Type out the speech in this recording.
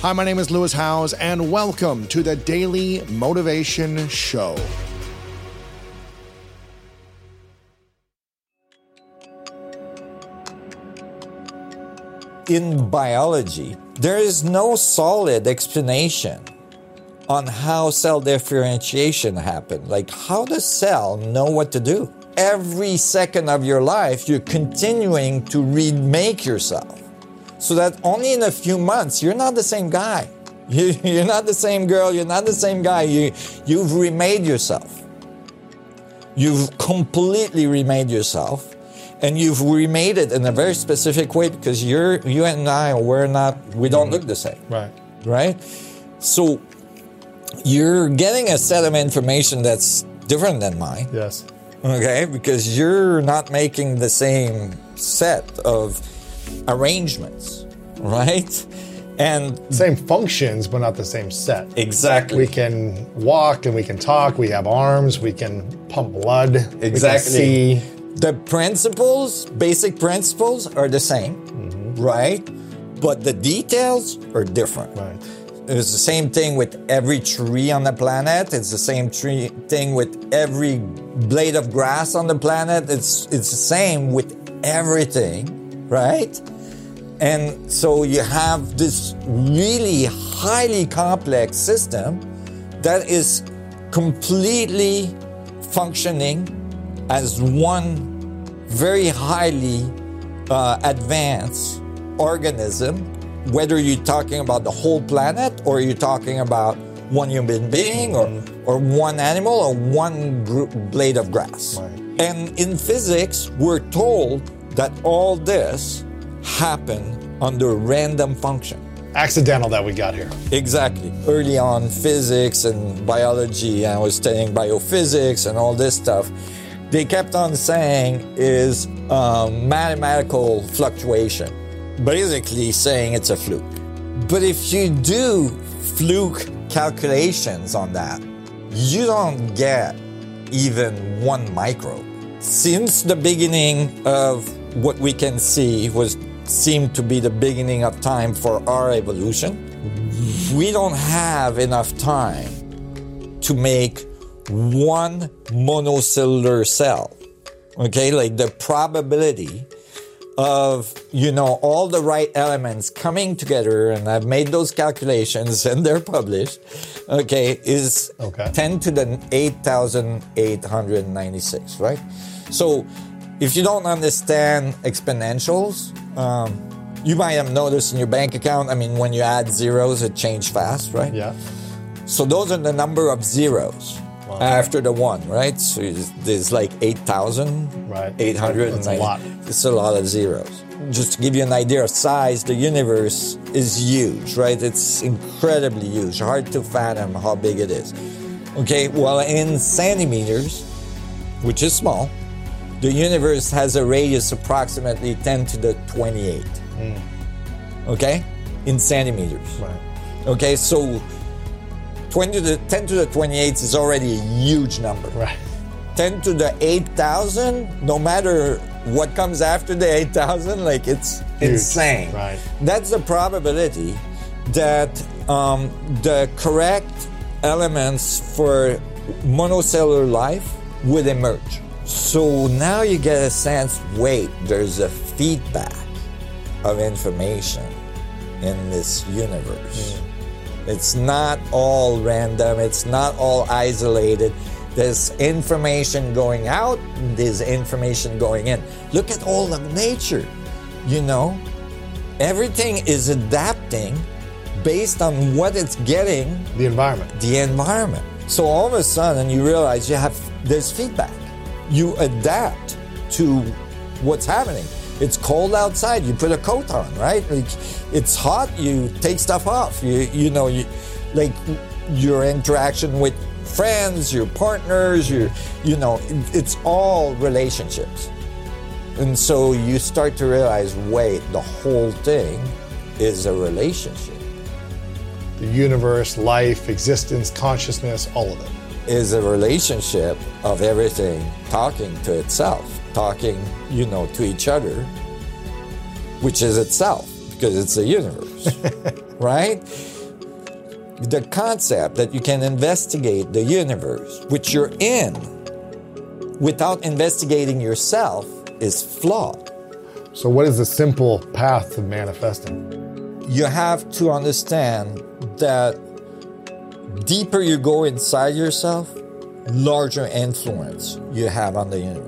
Hi, my name is Lewis Howes, and welcome to the Daily Motivation Show. In biology, there is no solid explanation on how cell differentiation happens. Like, how does cell know what to do? Every second of your life, you're continuing to remake yourself so that only in a few months, you're not the same guy. You, you're not the same girl, you're not the same guy. You, you've remade yourself. You've completely remade yourself and you've remade it in a very specific way because you're you and I we're not we don't mm-hmm. look the same. Right. Right? So you're getting a set of information that's different than mine. Yes. Okay? Because you're not making the same set of arrangements, right? And same functions, but not the same set. exactly. We can walk and we can talk. We have arms. We can pump blood. we can Exactly. see. the principles, basic principles are the same, mm-hmm. right? But the details are different. Right. It's the same thing with every tree on the planet. It's the same tree thing with every blade of grass on the planet. It's it's the same with everything, right? And so you have this really highly complex system that is completely functioning as one very highly uh, advanced organism, whether you're talking about the whole planet or you're talking about one human being or, or one animal or one blade of grass. Right. And in physics, we're told that all this happened under random function. Accidental that we got here. Exactly. Early on, physics and biology, I was studying biophysics and all this stuff. They kept on saying is um, mathematical fluctuation, basically saying it's a fluke. But if you do fluke calculations on that, you don't get even one microbe. Since the beginning of what we can see was seemed to be the beginning of time for our evolution, we don't have enough time to make one monocellular cell. Okay, like the probability of you know all the right elements coming together and i've made those calculations and they're published okay is Okay. 10 to the 8896 right so if you don't understand exponentials um, you might have noticed in your bank account i mean when you add zeros it changes fast right Yeah. so those are the number of zeros after the one, right? So it's- there's like 8,000, Right. 800. That's a lot. It's a lot of zeros. Just to give you an idea of size, the universe is huge, right? It's incredibly huge. Hard to fathom how big it is. Okay, well, in centimeters, which is small, the universe has a radius approximately 10 to the 28. Okay? In centimeters. Right. Okay, so 20 to the 10 to the 28 is already a huge number. Right. 10 to the 8,000, no matter what comes after the 8,000, like it's Huge. insane. Right. That's the probability that um, the correct elements for monocellular life would emerge. So now you get a sense wait, there's a feedback of information in this universe. Hmm. It's not all random, it's not all isolated. There's information going out, there's information going in. Look at all of nature, you know? Everything is adapting based on what it's getting The environment. the environment. So all of a sudden you realize you have there's feedback. You adapt to what's happening. It's cold outside, you put a coat on, right? Like it's hot, you take stuff off. You you know, you like your interaction with friends, your partners, your you know, it- it's all relationships. And so you start to realize, wait, the whole thing is a relationship. The universe, life, existence, consciousness, all of it. Is a relationship of everything talking to itself, talking, you know, to each other, which is itself because it's a universe. right? The concept that you can investigate the universe, which you're in, without investigating yourself is flawed. So, what is the simple path to manifesting? You have to understand that deeper you go inside yourself, larger influence you have on the universe.